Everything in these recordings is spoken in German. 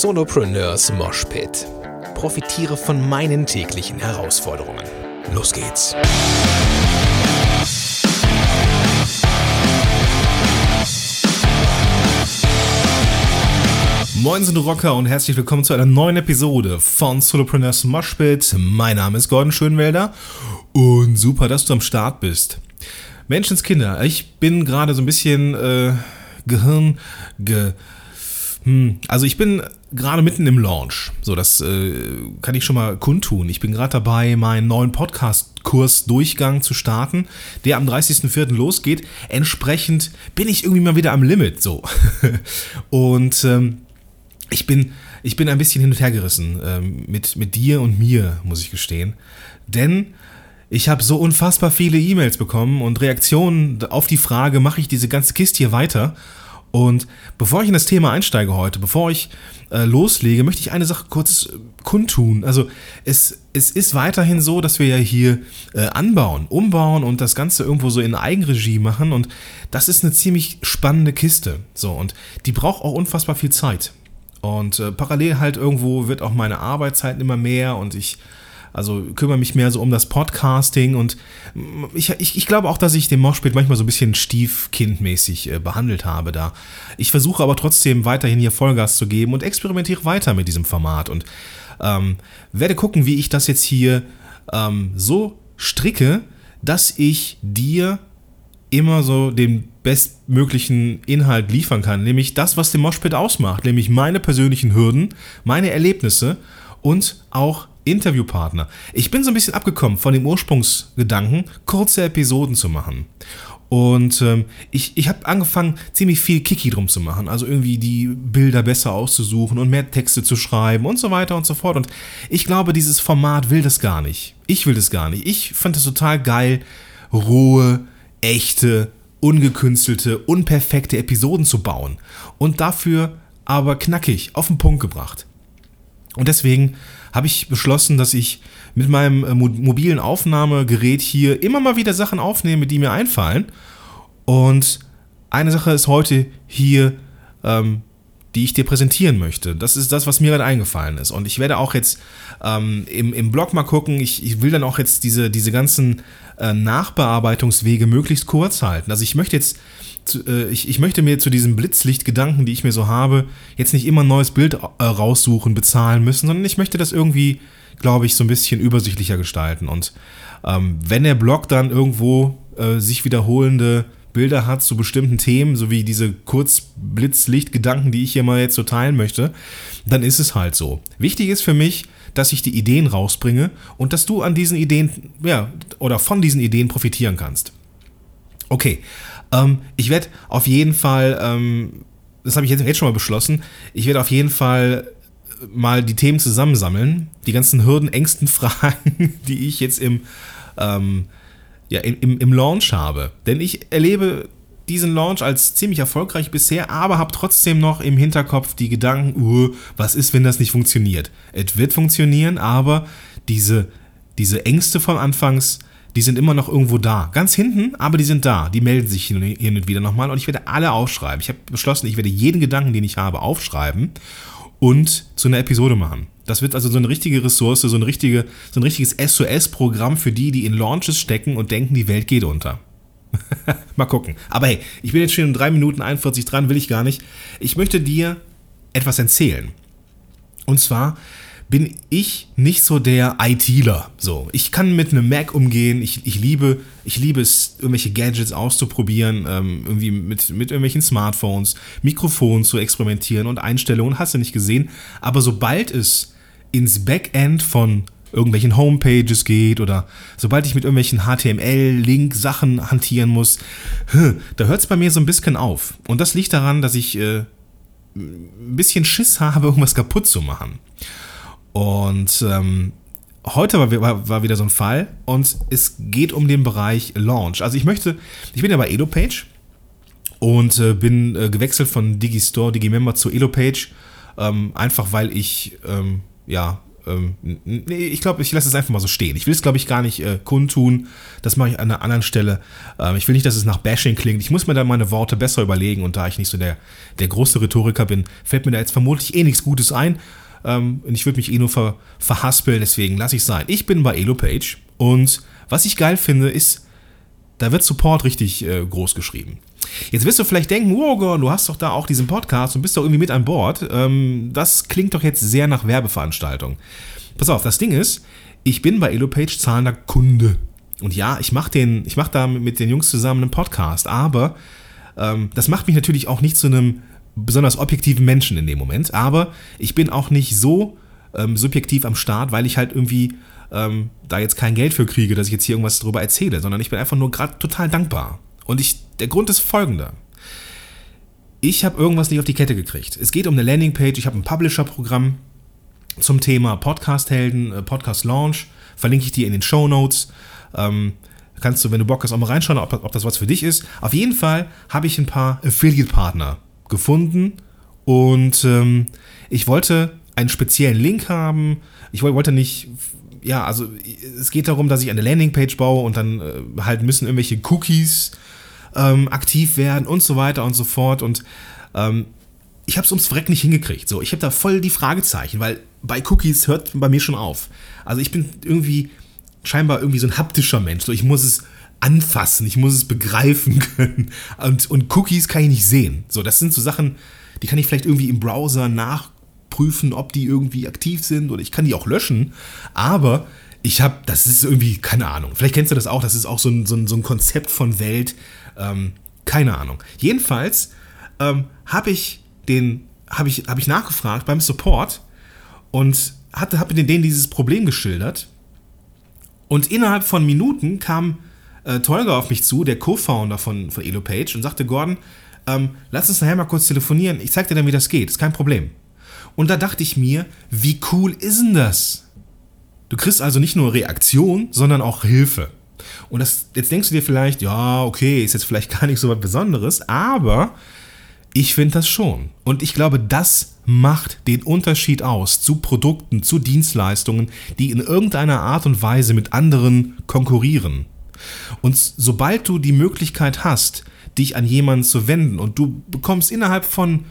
Solopreneurs Moshpit. Profitiere von meinen täglichen Herausforderungen. Los geht's. Moin sind Rocker und herzlich willkommen zu einer neuen Episode von Solopreneurs Moshpit. Mein Name ist Gordon Schönwelder und super, dass du am Start bist. Menschenskinder, ich bin gerade so ein bisschen äh, Gehirn ge hm, also ich bin gerade mitten im Launch. So, das äh, kann ich schon mal kundtun. Ich bin gerade dabei, meinen neuen Podcast-Kurs Durchgang zu starten, der am 30.04. losgeht. Entsprechend bin ich irgendwie mal wieder am Limit. So. und ähm, ich bin, ich bin ein bisschen hin und her gerissen ähm, mit, mit dir und mir, muss ich gestehen. Denn ich habe so unfassbar viele E-Mails bekommen und Reaktionen auf die Frage, mache ich diese ganze Kiste hier weiter? Und bevor ich in das Thema einsteige heute, bevor ich äh, loslege, möchte ich eine Sache kurz äh, kundtun. Also es, es ist weiterhin so, dass wir ja hier äh, anbauen, umbauen und das Ganze irgendwo so in Eigenregie machen. Und das ist eine ziemlich spannende Kiste. So, und die braucht auch unfassbar viel Zeit. Und äh, parallel halt irgendwo wird auch meine Arbeitszeit immer mehr und ich also kümmere mich mehr so um das Podcasting und ich, ich, ich glaube auch, dass ich den Moshpit manchmal so ein bisschen stiefkindmäßig äh, behandelt habe da. Ich versuche aber trotzdem weiterhin hier Vollgas zu geben und experimentiere weiter mit diesem Format und ähm, werde gucken, wie ich das jetzt hier ähm, so stricke, dass ich dir immer so den bestmöglichen Inhalt liefern kann, nämlich das, was den Moshpit ausmacht, nämlich meine persönlichen Hürden, meine Erlebnisse und auch Interviewpartner. Ich bin so ein bisschen abgekommen von dem Ursprungsgedanken, kurze Episoden zu machen. Und ähm, ich, ich habe angefangen, ziemlich viel Kiki drum zu machen. Also irgendwie die Bilder besser auszusuchen und mehr Texte zu schreiben und so weiter und so fort. Und ich glaube, dieses Format will das gar nicht. Ich will das gar nicht. Ich fand es total geil, rohe, echte, ungekünstelte, unperfekte Episoden zu bauen. Und dafür aber knackig, auf den Punkt gebracht. Und deswegen habe ich beschlossen, dass ich mit meinem äh, mobilen Aufnahmegerät hier immer mal wieder Sachen aufnehme, die mir einfallen. Und eine Sache ist heute hier, ähm, die ich dir präsentieren möchte. Das ist das, was mir gerade eingefallen ist. Und ich werde auch jetzt ähm, im, im Blog mal gucken. Ich, ich will dann auch jetzt diese, diese ganzen äh, Nachbearbeitungswege möglichst kurz halten. Also ich möchte jetzt äh, ich, ich möchte mir zu diesem Blitzlichtgedanken, die ich mir so habe, jetzt nicht immer ein neues Bild äh, raussuchen, bezahlen müssen, sondern ich möchte das irgendwie, glaube ich, so ein bisschen übersichtlicher gestalten. Und ähm, wenn der Blog dann irgendwo äh, sich wiederholende Bilder hat zu bestimmten Themen, so wie diese Kurzblitzlichtgedanken, die ich hier mal jetzt so teilen möchte, dann ist es halt so. Wichtig ist für mich, dass ich die Ideen rausbringe und dass du an diesen Ideen, ja, oder von diesen Ideen profitieren kannst. Okay, ähm, ich werde auf jeden Fall, ähm, das habe ich jetzt, jetzt schon mal beschlossen, ich werde auf jeden Fall mal die Themen zusammensammeln, die ganzen Hürden, Ängsten, Fragen, die ich jetzt im, ähm, ja, im, im Launch habe. Denn ich erlebe diesen Launch als ziemlich erfolgreich bisher, aber habe trotzdem noch im Hinterkopf die Gedanken, uh, was ist, wenn das nicht funktioniert? Es wird funktionieren, aber diese, diese Ängste vom Anfangs, die sind immer noch irgendwo da. Ganz hinten, aber die sind da. Die melden sich hin und wieder nochmal und ich werde alle aufschreiben. Ich habe beschlossen, ich werde jeden Gedanken, den ich habe, aufschreiben und zu einer Episode machen. Das wird also so eine richtige Ressource, so, eine richtige, so ein richtiges SOS-Programm für die, die in Launches stecken und denken, die Welt geht unter. Mal gucken. Aber hey, ich bin jetzt schon in 3 Minuten 41 dran, will ich gar nicht. Ich möchte dir etwas erzählen. Und zwar bin ich nicht so der ITler. So, ich kann mit einem Mac umgehen. Ich, ich liebe, ich liebe es, irgendwelche Gadgets auszuprobieren, ähm, irgendwie mit, mit irgendwelchen Smartphones, Mikrofonen zu experimentieren und Einstellungen. Hast du nicht gesehen? Aber sobald es ins Backend von irgendwelchen Homepages geht oder sobald ich mit irgendwelchen HTML-Link-Sachen hantieren muss, da hört es bei mir so ein bisschen auf. Und das liegt daran, dass ich äh, ein bisschen Schiss habe, irgendwas kaputt zu machen. Und ähm, heute war, war, wieder so ein Fall und es geht um den Bereich Launch. Also ich möchte, ich bin ja bei EloPage und äh, bin äh, gewechselt von Digistore, Digimember zu EloPage, ähm, einfach weil ich ähm, ja ähm, nee, ich glaube, ich lasse es einfach mal so stehen. Ich will es, glaube ich, gar nicht äh, kundtun. Das mache ich an einer anderen Stelle. Ähm, ich will nicht, dass es nach Bashing klingt. Ich muss mir da meine Worte besser überlegen und da ich nicht so der, der große Rhetoriker bin, fällt mir da jetzt vermutlich eh nichts Gutes ein. Ähm, und ich würde mich eh nur ver, verhaspeln, deswegen lasse ich sein. Ich bin bei EloPage und was ich geil finde, ist, da wird Support richtig äh, groß geschrieben. Jetzt wirst du vielleicht denken, oh Gott, du hast doch da auch diesen Podcast und bist doch irgendwie mit an Bord. Ähm, das klingt doch jetzt sehr nach Werbeveranstaltung. Pass auf, das Ding ist, ich bin bei EloPage zahlender Kunde. Und ja, ich mache mach da mit den Jungs zusammen einen Podcast, aber ähm, das macht mich natürlich auch nicht zu einem besonders objektiven Menschen in dem Moment. Aber ich bin auch nicht so ähm, subjektiv am Start, weil ich halt irgendwie ähm, da jetzt kein Geld für kriege, dass ich jetzt hier irgendwas darüber erzähle, sondern ich bin einfach nur gerade total dankbar. Und ich, der Grund ist folgender. Ich habe irgendwas nicht auf die Kette gekriegt. Es geht um eine Landingpage, ich habe ein Publisher-Programm zum Thema Podcast-Helden, äh, Podcast-Launch. Verlinke ich dir in den Show Notes. Ähm, kannst du, wenn du Bock hast, auch mal reinschauen, ob, ob das was für dich ist. Auf jeden Fall habe ich ein paar Affiliate-Partner gefunden und ähm, ich wollte einen speziellen Link haben. Ich wollte nicht ja, also es geht darum, dass ich eine Landingpage baue und dann äh, halt müssen irgendwelche Cookies ähm, aktiv werden und so weiter und so fort. Und ähm, ich habe es ums Freck nicht hingekriegt. So, ich habe da voll die Fragezeichen, weil bei Cookies hört bei mir schon auf. Also ich bin irgendwie scheinbar irgendwie so ein haptischer Mensch. So, ich muss es anfassen, ich muss es begreifen können. Und, und Cookies kann ich nicht sehen. So, das sind so Sachen, die kann ich vielleicht irgendwie im Browser nachprüfen, ob die irgendwie aktiv sind oder ich kann die auch löschen. Aber ich habe, das ist irgendwie, keine Ahnung, vielleicht kennst du das auch, das ist auch so ein, so ein, so ein Konzept von Welt, ähm, keine Ahnung. Jedenfalls ähm, habe ich den, habe ich, hab ich nachgefragt beim Support und hatte, habe denen dieses Problem geschildert. Und innerhalb von Minuten kam äh, Tolga auf mich zu, der Co-Founder von, von EloPage, und sagte, Gordon, ähm, lass uns nachher mal kurz telefonieren, ich zeig dir dann, wie das geht, ist kein Problem. Und da dachte ich mir, wie cool ist denn das? Du kriegst also nicht nur Reaktion, sondern auch Hilfe. Und das, jetzt denkst du dir vielleicht, ja, okay, ist jetzt vielleicht gar nicht so was Besonderes, aber ich finde das schon. Und ich glaube, das macht den Unterschied aus zu Produkten, zu Dienstleistungen, die in irgendeiner Art und Weise mit anderen konkurrieren. Und sobald du die Möglichkeit hast, dich an jemanden zu wenden und du bekommst innerhalb von,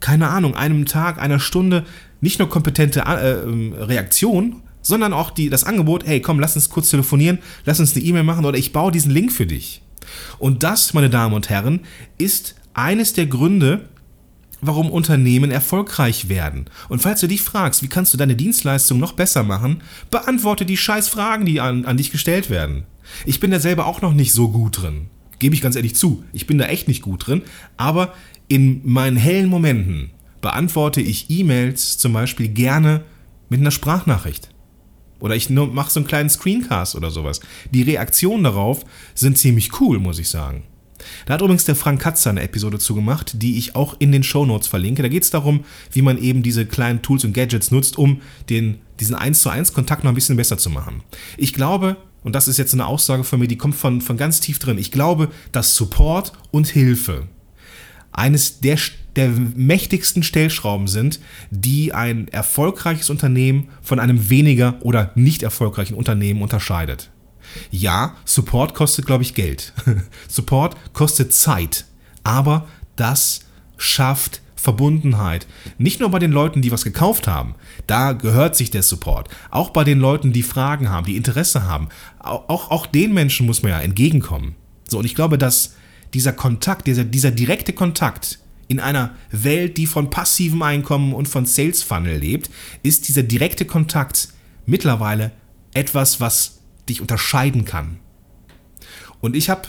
keine Ahnung, einem Tag, einer Stunde nicht nur kompetente äh, ähm, Reaktion, sondern auch die, das Angebot, hey, komm, lass uns kurz telefonieren, lass uns eine E-Mail machen oder ich baue diesen Link für dich. Und das, meine Damen und Herren, ist eines der Gründe, warum Unternehmen erfolgreich werden. Und falls du dich fragst, wie kannst du deine Dienstleistung noch besser machen, beantworte die scheiß Fragen, die an, an dich gestellt werden. Ich bin da selber auch noch nicht so gut drin. Gebe ich ganz ehrlich zu. Ich bin da echt nicht gut drin. Aber in meinen hellen Momenten beantworte ich E-Mails zum Beispiel gerne mit einer Sprachnachricht. Oder ich mache so einen kleinen Screencast oder sowas. Die Reaktionen darauf sind ziemlich cool, muss ich sagen. Da hat übrigens der Frank Katzer eine Episode zugemacht, die ich auch in den Show Notes verlinke. Da geht es darum, wie man eben diese kleinen Tools und Gadgets nutzt, um den, diesen 1 zu 1 Kontakt noch ein bisschen besser zu machen. Ich glaube, und das ist jetzt eine Aussage von mir, die kommt von, von ganz tief drin, ich glaube, dass Support und Hilfe eines der, der mächtigsten Stellschrauben sind, die ein erfolgreiches Unternehmen von einem weniger oder nicht erfolgreichen Unternehmen unterscheidet. Ja, Support kostet, glaube ich, Geld. Support kostet Zeit. Aber das schafft Verbundenheit. Nicht nur bei den Leuten, die was gekauft haben, da gehört sich der Support. Auch bei den Leuten, die Fragen haben, die Interesse haben. Auch, auch den Menschen muss man ja entgegenkommen. So, und ich glaube, dass dieser Kontakt, dieser, dieser direkte Kontakt in einer Welt, die von passivem Einkommen und von Sales Funnel lebt, ist dieser direkte Kontakt mittlerweile etwas, was dich unterscheiden kann. Und ich habe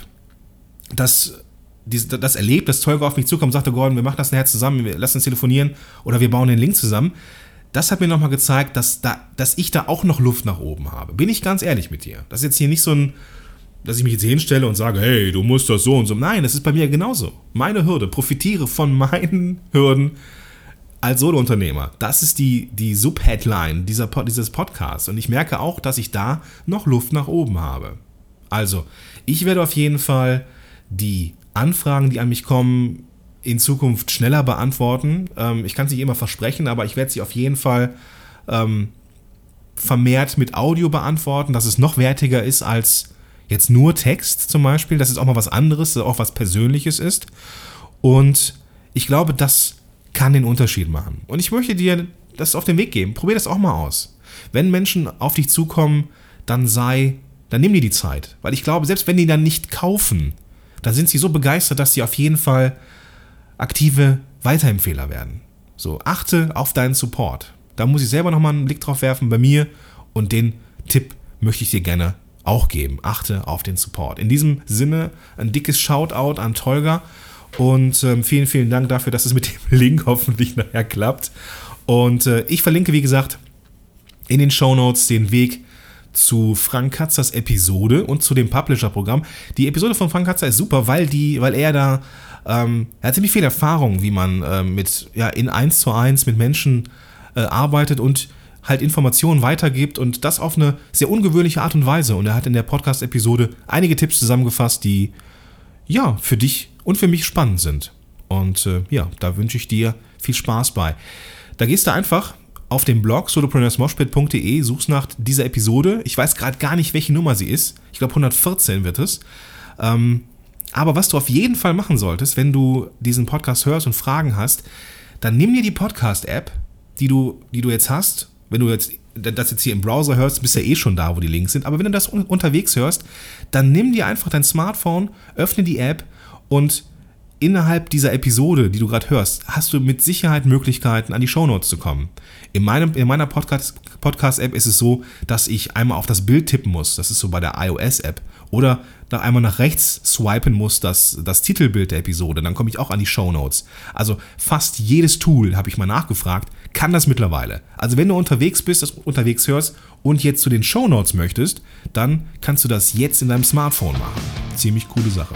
das, das erlebt, dass Tolga auf mich zukam und sagte, Gordon, wir machen das nachher zusammen, wir lassen uns telefonieren oder wir bauen den Link zusammen. Das hat mir nochmal gezeigt, dass, da, dass ich da auch noch Luft nach oben habe. Bin ich ganz ehrlich mit dir. Das ist jetzt hier nicht so ein, dass ich mich jetzt hinstelle und sage, hey, du musst das so und so. Nein, das ist bei mir genauso. Meine Hürde, profitiere von meinen Hürden als Solo-Unternehmer. Das ist die, die Subheadline dieser, dieses Podcasts. Und ich merke auch, dass ich da noch Luft nach oben habe. Also, ich werde auf jeden Fall die Anfragen, die an mich kommen, in Zukunft schneller beantworten. Ähm, ich kann es nicht immer versprechen, aber ich werde sie auf jeden Fall ähm, vermehrt mit Audio beantworten, dass es noch wertiger ist als jetzt nur Text zum Beispiel, dass es auch mal was anderes, auch was Persönliches ist. Und ich glaube, das kann den Unterschied machen. Und ich möchte dir das auf den Weg geben. Probier das auch mal aus. Wenn Menschen auf dich zukommen, dann sei, dann nimm dir die Zeit. Weil ich glaube, selbst wenn die dann nicht kaufen, dann sind sie so begeistert, dass sie auf jeden Fall aktive Weiterempfehler werden. So, achte auf deinen Support. Da muss ich selber nochmal einen Blick drauf werfen bei mir und den Tipp möchte ich dir gerne auch geben. Achte auf den Support. In diesem Sinne ein dickes Shoutout an Tolga und ähm, vielen, vielen Dank dafür, dass es mit dem Link hoffentlich nachher klappt. Und äh, ich verlinke, wie gesagt, in den Show Notes den Weg zu Frank Katzers Episode und zu dem Publisher-Programm. Die Episode von Frank Katzer ist super, weil, die, weil er da, ähm, er hat ziemlich viel Erfahrung, wie man äh, mit, ja, in 1 zu 1 mit Menschen äh, arbeitet und halt Informationen weitergibt und das auf eine sehr ungewöhnliche Art und Weise. Und er hat in der Podcast-Episode einige Tipps zusammengefasst, die ja für dich und für mich spannend sind. Und äh, ja, da wünsche ich dir viel Spaß bei. Da gehst du einfach auf den Blog solopreneursmoshpit.de, suchst nach dieser Episode. Ich weiß gerade gar nicht, welche Nummer sie ist. Ich glaube 114 wird es. Ähm, aber was du auf jeden Fall machen solltest, wenn du diesen Podcast hörst und Fragen hast, dann nimm dir die Podcast-App, die du, die du jetzt hast. Wenn du jetzt das jetzt hier im Browser hörst, bist du ja eh schon da, wo die Links sind. Aber wenn du das un unterwegs hörst, dann nimm dir einfach dein Smartphone, öffne die App und innerhalb dieser Episode, die du gerade hörst, hast du mit Sicherheit Möglichkeiten, an die Shownotes zu kommen. In, meinem, in meiner Podcast-App Podcast ist es so, dass ich einmal auf das Bild tippen muss. Das ist so bei der iOS-App. Oder da einmal nach rechts swipen muss, das, das Titelbild der Episode. Dann komme ich auch an die Shownotes. Also fast jedes Tool, habe ich mal nachgefragt, kann das mittlerweile. Also wenn du unterwegs bist, das unterwegs hörst und jetzt zu den Shownotes möchtest, dann kannst du das jetzt in deinem Smartphone machen. Ziemlich coole Sache.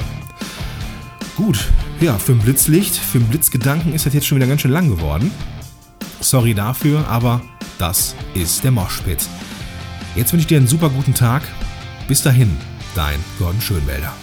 Gut, ja, für ein Blitzlicht, für einen Blitzgedanken ist das jetzt schon wieder ganz schön lang geworden. Sorry dafür, aber das ist der Moshpit. Jetzt wünsche ich dir einen super guten Tag. Bis dahin, dein Gordon Schönwälder.